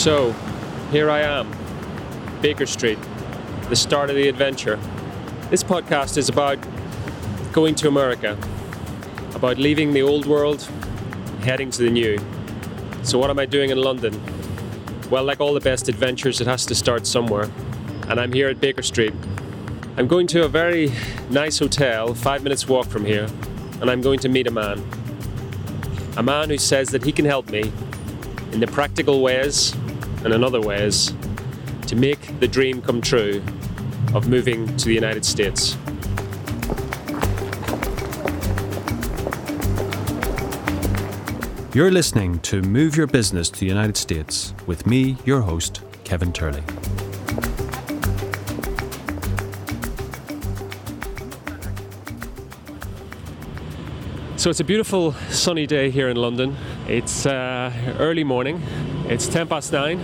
So, here I am, Baker Street, the start of the adventure. This podcast is about going to America, about leaving the old world, heading to the new. So, what am I doing in London? Well, like all the best adventures, it has to start somewhere. And I'm here at Baker Street. I'm going to a very nice hotel, five minutes walk from here, and I'm going to meet a man. A man who says that he can help me in the practical ways and in other ways to make the dream come true of moving to the United States. You're listening to Move Your Business to the United States with me, your host, Kevin Turley. So it's a beautiful sunny day here in London. It's uh, early morning. It's 10 past nine.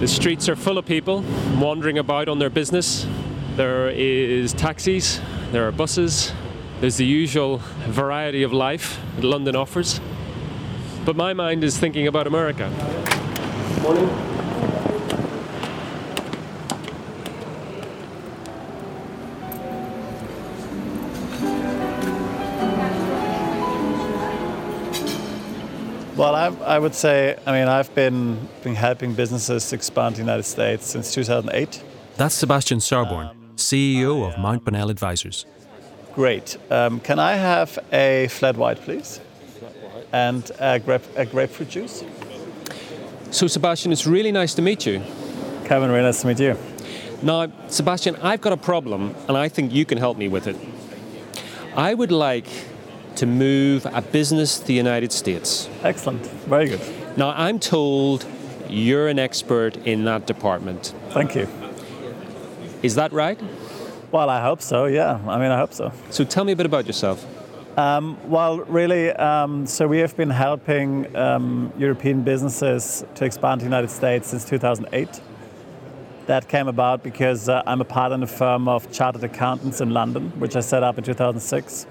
The streets are full of people wandering about on their business. There is taxis, there are buses, there's the usual variety of life that London offers. But my mind is thinking about America. Morning. Well, I, I would say, I mean, I've been, been helping businesses expand the United States since 2008. That's Sebastian Sarborn, CEO of Mount Bonnell Advisors. Great. Um, can I have a flat white, please? And a, grape, a grapefruit juice? So, Sebastian, it's really nice to meet you. Kevin, really nice to meet you. Now, Sebastian, I've got a problem, and I think you can help me with it. I would like to move a business to the United States. Excellent. Very good. Now, I'm told you're an expert in that department. Thank you. Is that right? Well, I hope so, yeah. I mean, I hope so. So tell me a bit about yourself. Um, well, really, um, so we have been helping um, European businesses to expand to the United States since 2008. That came about because uh, I'm a partner in a firm of chartered accountants in London, which I set up in 2006.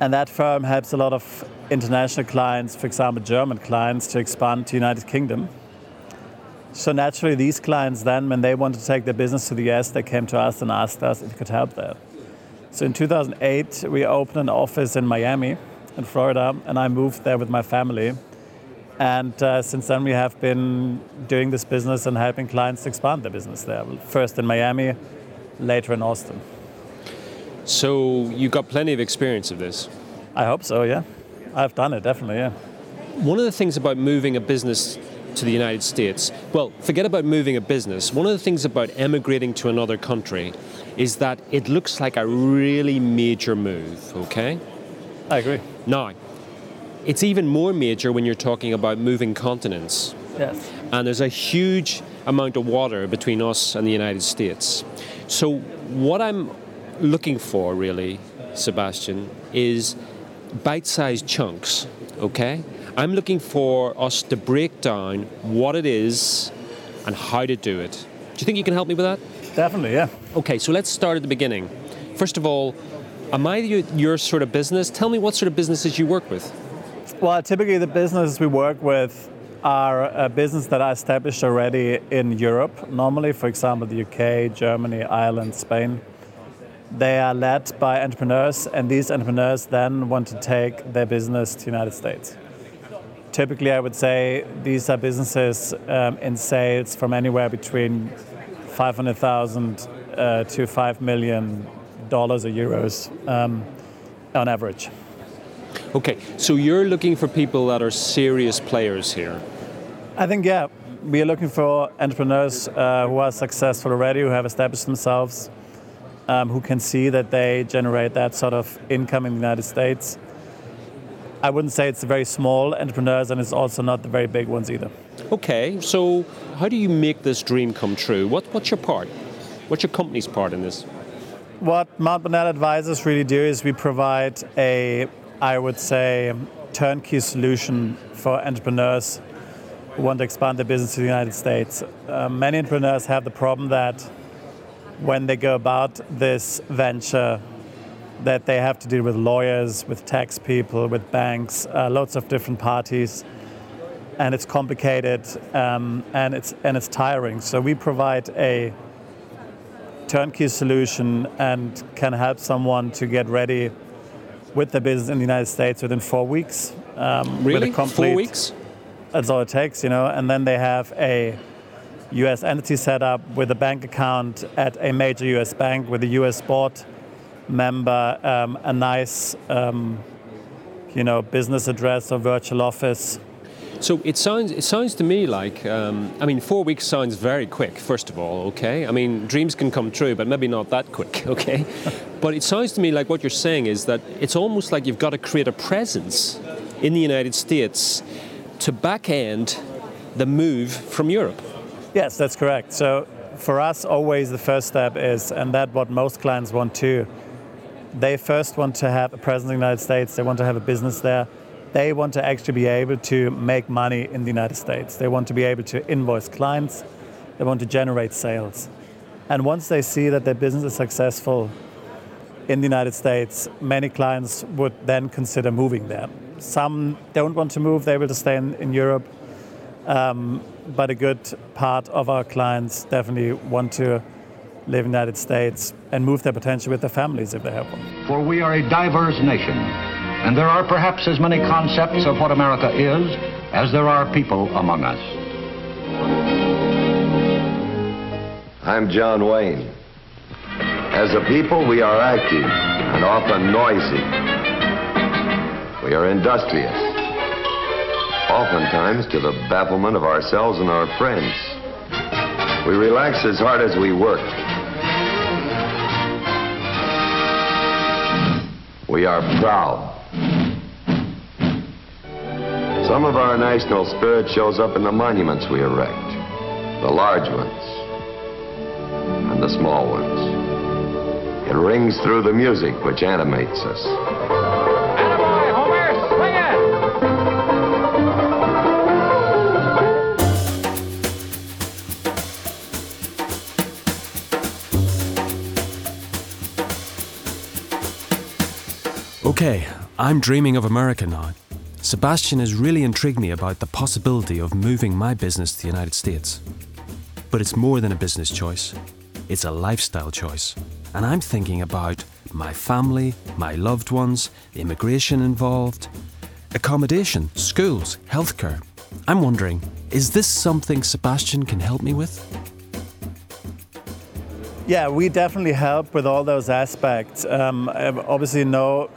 And that firm helps a lot of international clients, for example, German clients, to expand to United Kingdom. So naturally, these clients then, when they want to take their business to the US, they came to us and asked us if we could help there. So in 2008, we opened an office in Miami, in Florida, and I moved there with my family. And uh, since then, we have been doing this business and helping clients expand their business there. First in Miami, later in Austin. So you've got plenty of experience of this. I hope so, yeah. I've done it, definitely, yeah. One of the things about moving a business to the United States, well, forget about moving a business. One of the things about emigrating to another country is that it looks like a really major move, okay? I agree. Now, it's even more major when you're talking about moving continents. Yes. And there's a huge amount of water between us and the United States. So, what I'm looking for, really, Sebastian, is bite sized chunks, okay? I'm looking for us to break down what it is and how to do it. Do you think you can help me with that? Definitely, yeah. Okay, so let's start at the beginning. First of all, am I your, your sort of business? Tell me what sort of businesses you work with. Well, typically the businesses we work with are a business that are established already in Europe, normally, for example, the UK, Germany, Ireland, Spain. They are led by entrepreneurs, and these entrepreneurs then want to take their business to the United States. Typically, I would say these are businesses um, in sales from anywhere between 500,000 uh, to 5 million dollars or euros um, on average. Okay, so you're looking for people that are serious players here. I think, yeah, we are looking for entrepreneurs uh, who are successful already, who have established themselves, um, who can see that they generate that sort of income in the United States. I wouldn't say it's very small entrepreneurs, and it's also not the very big ones either. Okay, so how do you make this dream come true? What, what's your part? What's your company's part in this? What Mount Bonnell Advisors really do is we provide a, I would say, turnkey solution for entrepreneurs who want to expand their business to the United States. Uh, many entrepreneurs have the problem that when they go about this venture, that they have to deal with lawyers, with tax people, with banks, uh, lots of different parties. and it's complicated um, and it's and it's tiring. So we provide a turnkey solution and can help someone to get ready with the business in the United States within four weeks. Um, really, complete, four weeks. That's all it takes, you know. And then they have a U.S. entity set up with a bank account at a major U.S. bank with a U.S. board member, um, a nice, um, you know, business address or virtual office so it sounds it sounds to me like um, I mean four weeks sounds very quick. First of all, okay. I mean dreams can come true, but maybe not that quick, okay. but it sounds to me like what you're saying is that it's almost like you've got to create a presence in the United States to back end the move from Europe. Yes, that's correct. So for us, always the first step is, and that what most clients want too. They first want to have a presence in the United States. They want to have a business there they want to actually be able to make money in the United States. They want to be able to invoice clients. They want to generate sales. And once they see that their business is successful in the United States, many clients would then consider moving there. Some don't want to move, they will to stay in, in Europe. Um, but a good part of our clients definitely want to live in the United States and move their potential with their families if they have one. For we are a diverse nation and there are perhaps as many concepts of what America is as there are people among us. I'm John Wayne. As a people, we are active and often noisy. We are industrious, oftentimes to the bafflement of ourselves and our friends. We relax as hard as we work. We are proud. Some of our national spirit shows up in the monuments we erect, the large ones and the small ones. It rings through the music which animates us. Okay, I'm dreaming of America now. Sebastian has really intrigued me about the possibility of moving my business to the United States. But it's more than a business choice, it's a lifestyle choice. And I'm thinking about my family, my loved ones, the immigration involved, accommodation, schools, healthcare. I'm wondering, is this something Sebastian can help me with? Yeah, we definitely help with all those aspects. Um, obviously, no,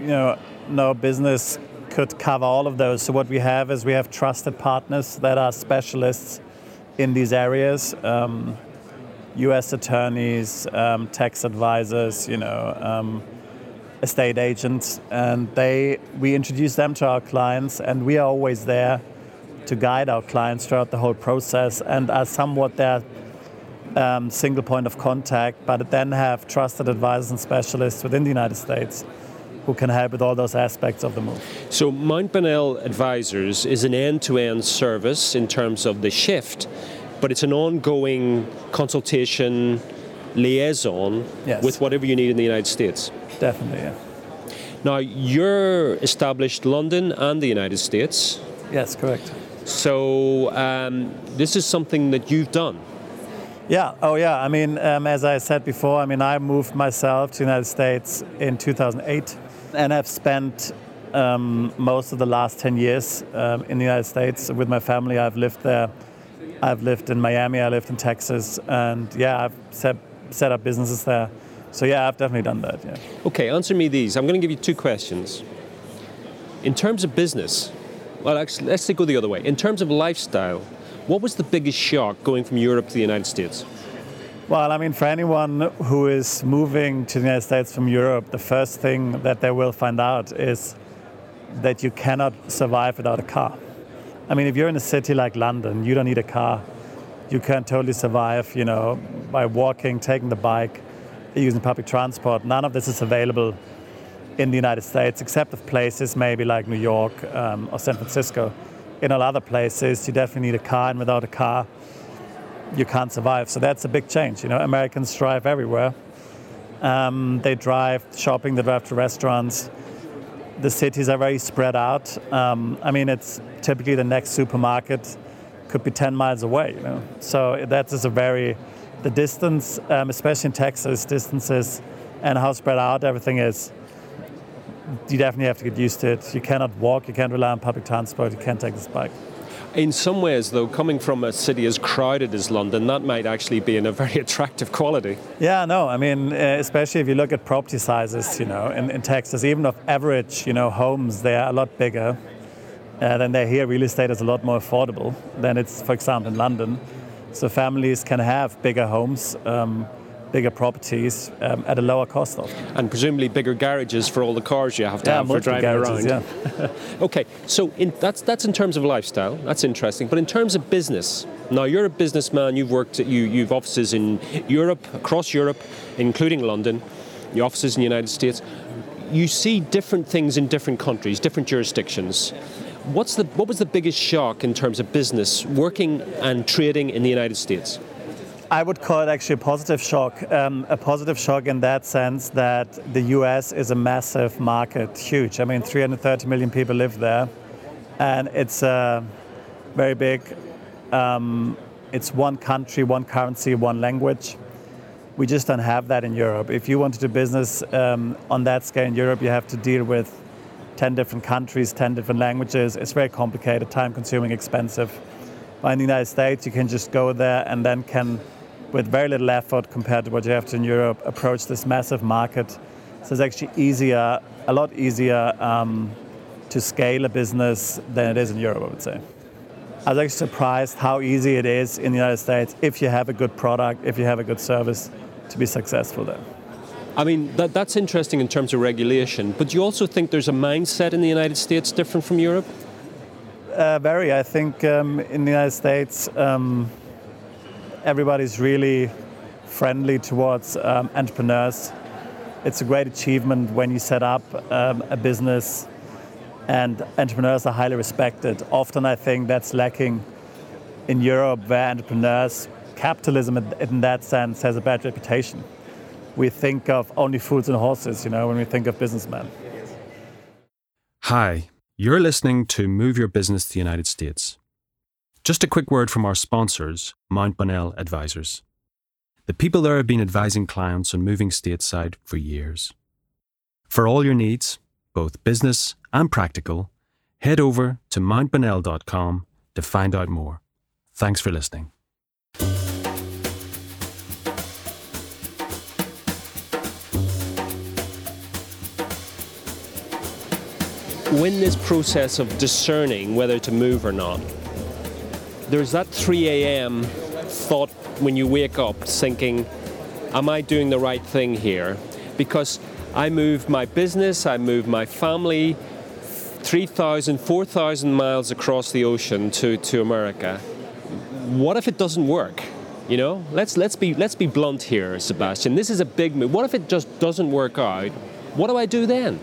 you know, no business could cover all of those. So what we have is we have trusted partners that are specialists in these areas. Um, U.S. attorneys, um, tax advisors, you know, um, estate agents, and they we introduce them to our clients, and we are always there to guide our clients throughout the whole process, and are somewhat their um, single point of contact, but then have trusted advisors and specialists within the United States who can help with all those aspects of the move. So Mount Bonnell Advisors is an end-to-end service in terms of the shift, but it's an ongoing consultation liaison yes. with whatever you need in the United States. Definitely, yeah. Now you're established London and the United States. Yes, correct. So um, this is something that you've done. Yeah, oh yeah. I mean, um, as I said before, I mean, I moved myself to the United States in 2008 and I've spent um, most of the last 10 years um, in the United States with my family. I've lived there. I've lived in Miami, I lived in Texas, and yeah, I've set, set up businesses there. So yeah, I've definitely done that, yeah. Okay, answer me these. I'm going to give you two questions. In terms of business, well, actually, let's go the other way. In terms of lifestyle, what was the biggest shock going from Europe to the United States? Well, I mean, for anyone who is moving to the United States from Europe, the first thing that they will find out is that you cannot survive without a car. I mean, if you're in a city like London, you don't need a car. You can totally survive, you know, by walking, taking the bike, using public transport. None of this is available in the United States, except of places maybe like New York um, or San Francisco. In all other places, you definitely need a car, and without a car, you can't survive. So that's a big change. You know, Americans drive everywhere. Um, they drive shopping, they drive to restaurants. the cities are very spread out. Um, I mean, it's typically the next supermarket could be 10 miles away. You know? So that is a very, the distance, um, especially in Texas, distances and how spread out everything is, you definitely have to get used to it. You cannot walk, you can't rely on public transport, you can't take this bike. In some ways, though, coming from a city as crowded as London, that might actually be in a very attractive quality. Yeah, no, I mean, uh, especially if you look at property sizes, you know, in, in Texas, even of average, you know, homes, they are a lot bigger uh, than they're here. Real estate is a lot more affordable than it's, for example, in London. So families can have bigger homes. Um, bigger properties um, at a lower cost of. And presumably bigger garages for all the cars you have to yeah, have for driving garages, around. Yeah. okay, so in, that's that's in terms of lifestyle. That's interesting. But in terms of business, now you're a businessman. You've worked. At, you you've offices in Europe, across Europe, including London. Your offices in the United States. You see different things in different countries, different jurisdictions. What's the what was the biggest shock in terms of business working and trading in the United States? I would call it actually a positive shock. Um, a positive shock in that sense that the US is a massive market, huge. I mean, 330 million people live there, and it's uh, very big. Um, it's one country, one currency, one language. We just don't have that in Europe. If you want to do business um, on that scale in Europe, you have to deal with 10 different countries, 10 different languages. It's very complicated, time consuming, expensive. But in the United States, you can just go there and then can with very little effort compared to what you have to in Europe, approach this massive market. So it's actually easier, a lot easier um, to scale a business than it is in Europe, I would say. I was actually surprised how easy it is in the United States if you have a good product, if you have a good service, to be successful there. I mean, that, that's interesting in terms of regulation, but do you also think there's a mindset in the United States different from Europe? Uh, very. I think um, in the United States, um, everybody's really friendly towards um, entrepreneurs. It's a great achievement when you set up um, a business and entrepreneurs are highly respected. Often I think that's lacking in Europe where entrepreneurs, capitalism in that sense has a bad reputation. We think of only fools and horses, you know, when we think of businessmen. Hi, you're listening to Move Your Business to the United States. Just a quick word from our sponsors, Mount Bonnell Advisors. The people there have been advising clients on moving stateside for years. For all your needs, both business and practical, head over to mountbonnell.com to find out more. Thanks for listening. When this process of discerning whether to move or not, there's that 3 a.m. thought when you wake up thinking, am I doing the right thing here? Because I moved my business, I moved my family 3,000, 4,000 miles across the ocean to, to America. What if it doesn't work? You know, let's, let's, be, let's be blunt here, Sebastian. This is a big move. What if it just doesn't work out? What do I do then?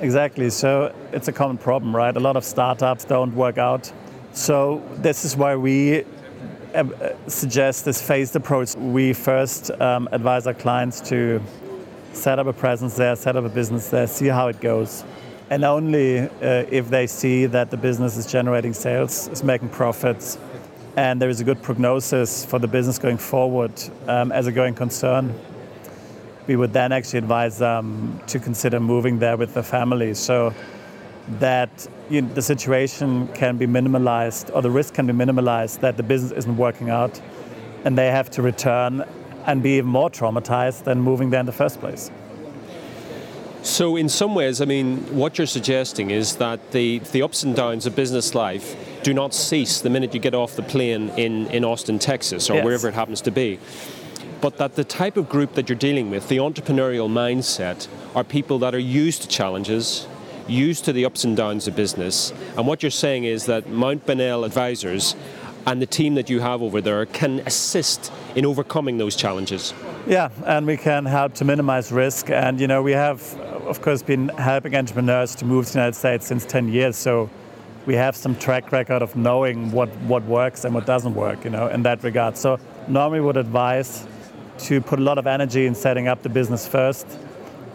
Exactly. So it's a common problem, right? A lot of startups don't work out so this is why we uh, suggest this phased approach. We first um, advise our clients to set up a presence there, set up a business there, see how it goes. And only uh, if they see that the business is generating sales, is making profits, and there is a good prognosis for the business going forward um, as a going concern, we would then actually advise them to consider moving there with the family. So that you know, the situation can be minimalized or the risk can be minimalized that the business isn't working out and they have to return and be even more traumatized than moving there in the first place. So, in some ways, I mean, what you're suggesting is that the, the ups and downs of business life do not cease the minute you get off the plane in, in Austin, Texas, or yes. wherever it happens to be. But that the type of group that you're dealing with, the entrepreneurial mindset, are people that are used to challenges, used to the ups and downs of business. And what you're saying is that Mount Bonnell advisors and the team that you have over there can assist in overcoming those challenges. Yeah, and we can help to minimize risk. And you know, we have, of course, been helping entrepreneurs to move to the United States since 10 years. So we have some track record of knowing what, what works and what doesn't work, you know, in that regard. So normally would advise to put a lot of energy in setting up the business first,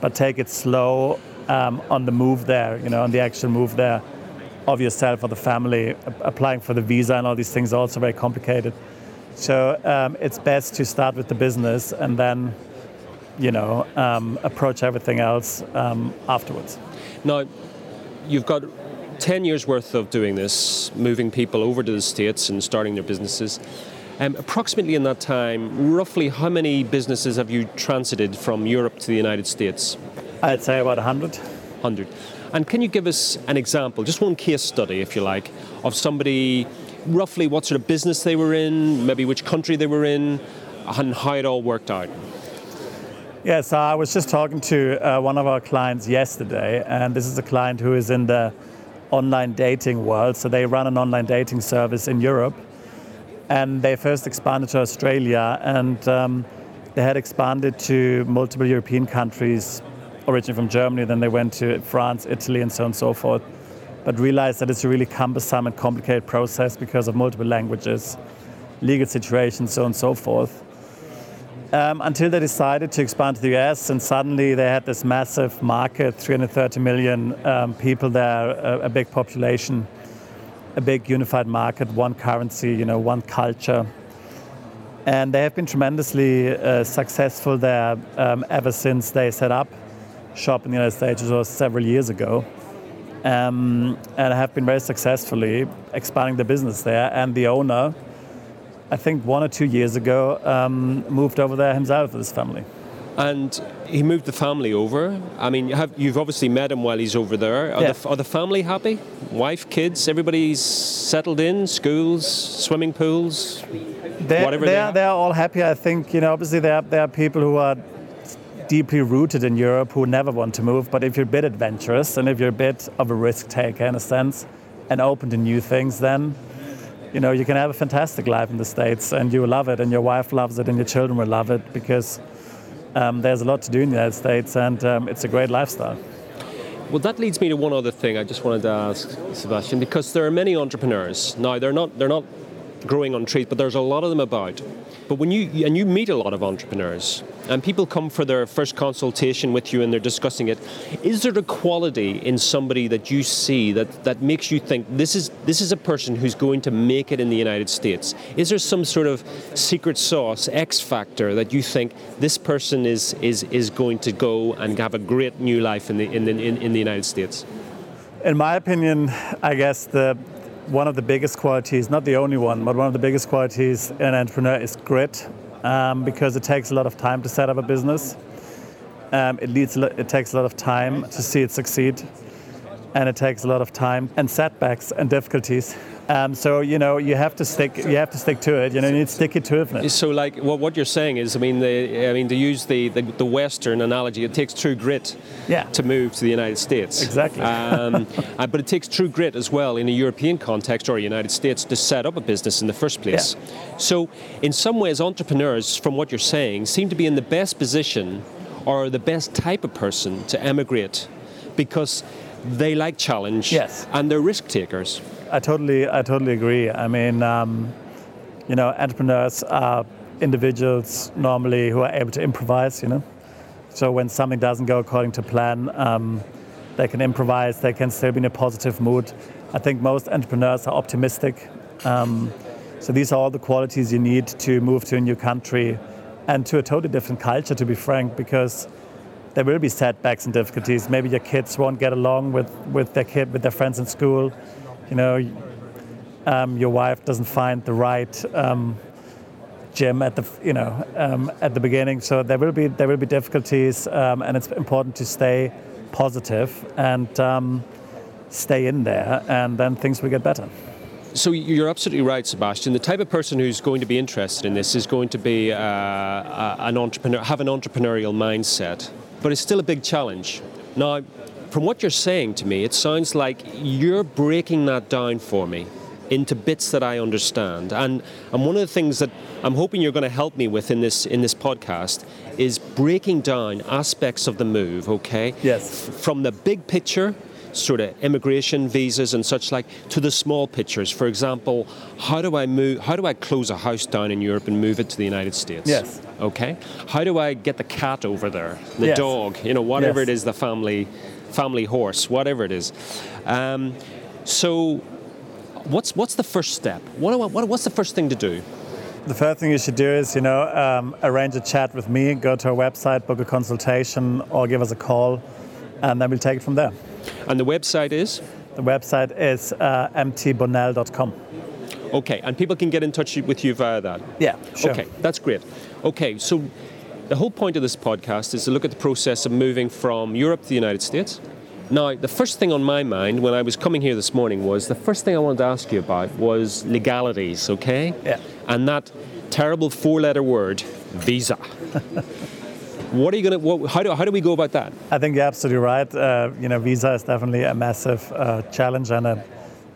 but take it slow um, on the move there, you know, on the actual move there of yourself or the family. Applying for the visa and all these things are also very complicated. So um, it's best to start with the business and then, you know, um, approach everything else um, afterwards. Now, you've got 10 years worth of doing this, moving people over to the States and starting their businesses. Um, approximately in that time, roughly how many businesses have you transited from Europe to the United States? I'd say about 100. 100. And can you give us an example, just one case study, if you like, of somebody, roughly what sort of business they were in, maybe which country they were in, and how it all worked out? Yeah, so I was just talking to uh, one of our clients yesterday, and this is a client who is in the online dating world. So they run an online dating service in Europe, and they first expanded to Australia, and um, they had expanded to multiple European countries, originally from Germany. Then they went to France, Italy, and so on and so forth. But realized that it's a really cumbersome and complicated process because of multiple languages, legal situations, so on and so forth um, until they decided to expand to the US, and suddenly they had this massive market 330 million um, people there, a, a, big population, a big unified market, one currency, you know, one culture. And they have been tremendously uh, successful there um, ever since they set up shop in the United States, which was several years ago. Um, and have been very successfully expanding the business there. And the owner, I think one or two years ago, um, moved over there himself with his family. And he moved the family over. I mean, you have, you've obviously met him while he's over there. Are, Yeah. the, are the family happy? Wife, kids, everybody's settled in? Schools, swimming pools? They're, Whatever they they're, are. they're all happy. I think, you know, obviously there are, there are people who are deeply rooted in Europe who never want to move. But if you're a bit adventurous and if you're a bit of a risk taker in a sense and open to new things, then, you know, you can have a fantastic life in the States and you love it and your wife loves it and your children will love it because um, there's a lot to do in the United States and um, it's a great lifestyle. Well, that leads me to one other thing I just wanted to ask Sebastian, because there are many entrepreneurs. Now, they're not they're not growing on trees, but there's a lot of them about. But when you and you meet a lot of entrepreneurs, and people come for their first consultation with you and they're discussing it, is there a quality in somebody that you see that, that makes you think this is this is a person who's going to make it in the United States? Is there some sort of secret sauce, X factor that you think this person is is is going to go and have a great new life in the in the in, in the United States? In my opinion, I guess the one of the biggest qualities, not the only one, but one of the biggest qualities in an entrepreneur is grit, um, because it takes a lot of time to set up a business. Um, it, leads, it takes a lot of time to see it succeed, and it takes a lot of time and setbacks and difficulties. Um, so you know you have to stick. You have to stick to it. You know you need sticky to it. So, like, what what you're saying is, I mean, the, I mean, to use the, the, the Western analogy, it takes true grit Yeah. to move to the United States. Exactly. Um, uh, but it takes true grit as well in a European context or United States to set up a business in the first place. So, in some ways, entrepreneurs, from what you're saying, seem to be in the best position or the best type of person to emigrate because they like challenge Yes. and they're risk takers. I totally, I totally agree. I mean, um, you know, entrepreneurs are individuals normally who are able to improvise. You know, so when something doesn't go according to plan, um, they can improvise. They can still be in a positive mood. I think most entrepreneurs are optimistic. Um, so these are all the qualities you need to move to a new country and to a totally different culture. To be frank, because there will be setbacks and difficulties. Maybe your kids won't get along with, with their kid, with their friends in school. You know, um, your wife doesn't find the right um, gym at the you know um, at the beginning. So there will be there will be difficulties, um, and it's important to stay positive and um, stay in there, and then things will get better. So you're absolutely right, Sebastian. The type of person who's going to be interested in this is going to be uh, an entrepreneur, have an entrepreneurial mindset, but it's still a big challenge. Now, from what you're saying to me, it sounds like you're breaking that down for me into bits that I understand. And and one of the things that I'm hoping you're going to help me with in this in this podcast is breaking down aspects of the move. Okay. Yes. From the big picture sort of immigration visas and such like to the small pictures for example how do i move how do i close a house down in europe and move it to the united states Yes. Okay. How do I get the cat over there? The Yes. dog, you know, whatever Yes. it is, the family family horse, whatever it is. Um, so what's what's the first step? What, what what's the first thing to do? The first thing you should do is, you know, um, arrange a chat with me, go to our website, book a consultation, or give us a call, and then we'll take it from there. And the website is The website is uh, mtbonnell.com. okay, and people can get in touch with you via that. Yeah, sure. Okay, that's great. Okay, so the whole point of this podcast is to look at the process of moving from Europe to the United States. Now, the first thing on my mind when I was coming here this morning was the first thing I wanted to ask you about was legalities, okay? Yeah. And that terrible four letter word, visa. what are you going to, how do, how do we go about that? I think you're absolutely right. Uh, you know, visa is definitely a massive uh, challenge and a,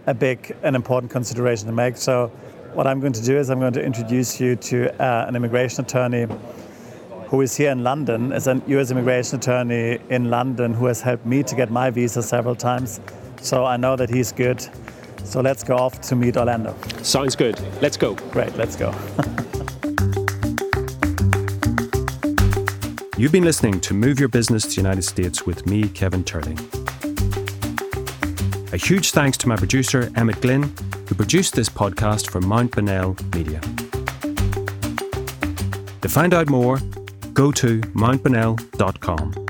a big and important consideration to make. So, what I'm going to do is I'm going to introduce you to uh, an immigration attorney who is here in London, is a U.S. immigration attorney in London who has helped me to get my visa several times. So I know that he's good. So let's go off to meet Orlando. Sounds good. Let's go. Great, let's go. You've been listening to Move Your Business to the United States with me, Kevin Turley. A huge thanks to my producer, Emmett Glynn, who produced this podcast for Mount Bonnell Media. To find out more, go to mountbonnell.com.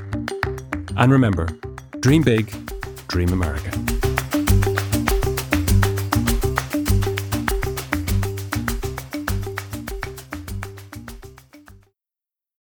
And remember, dream big, dream America.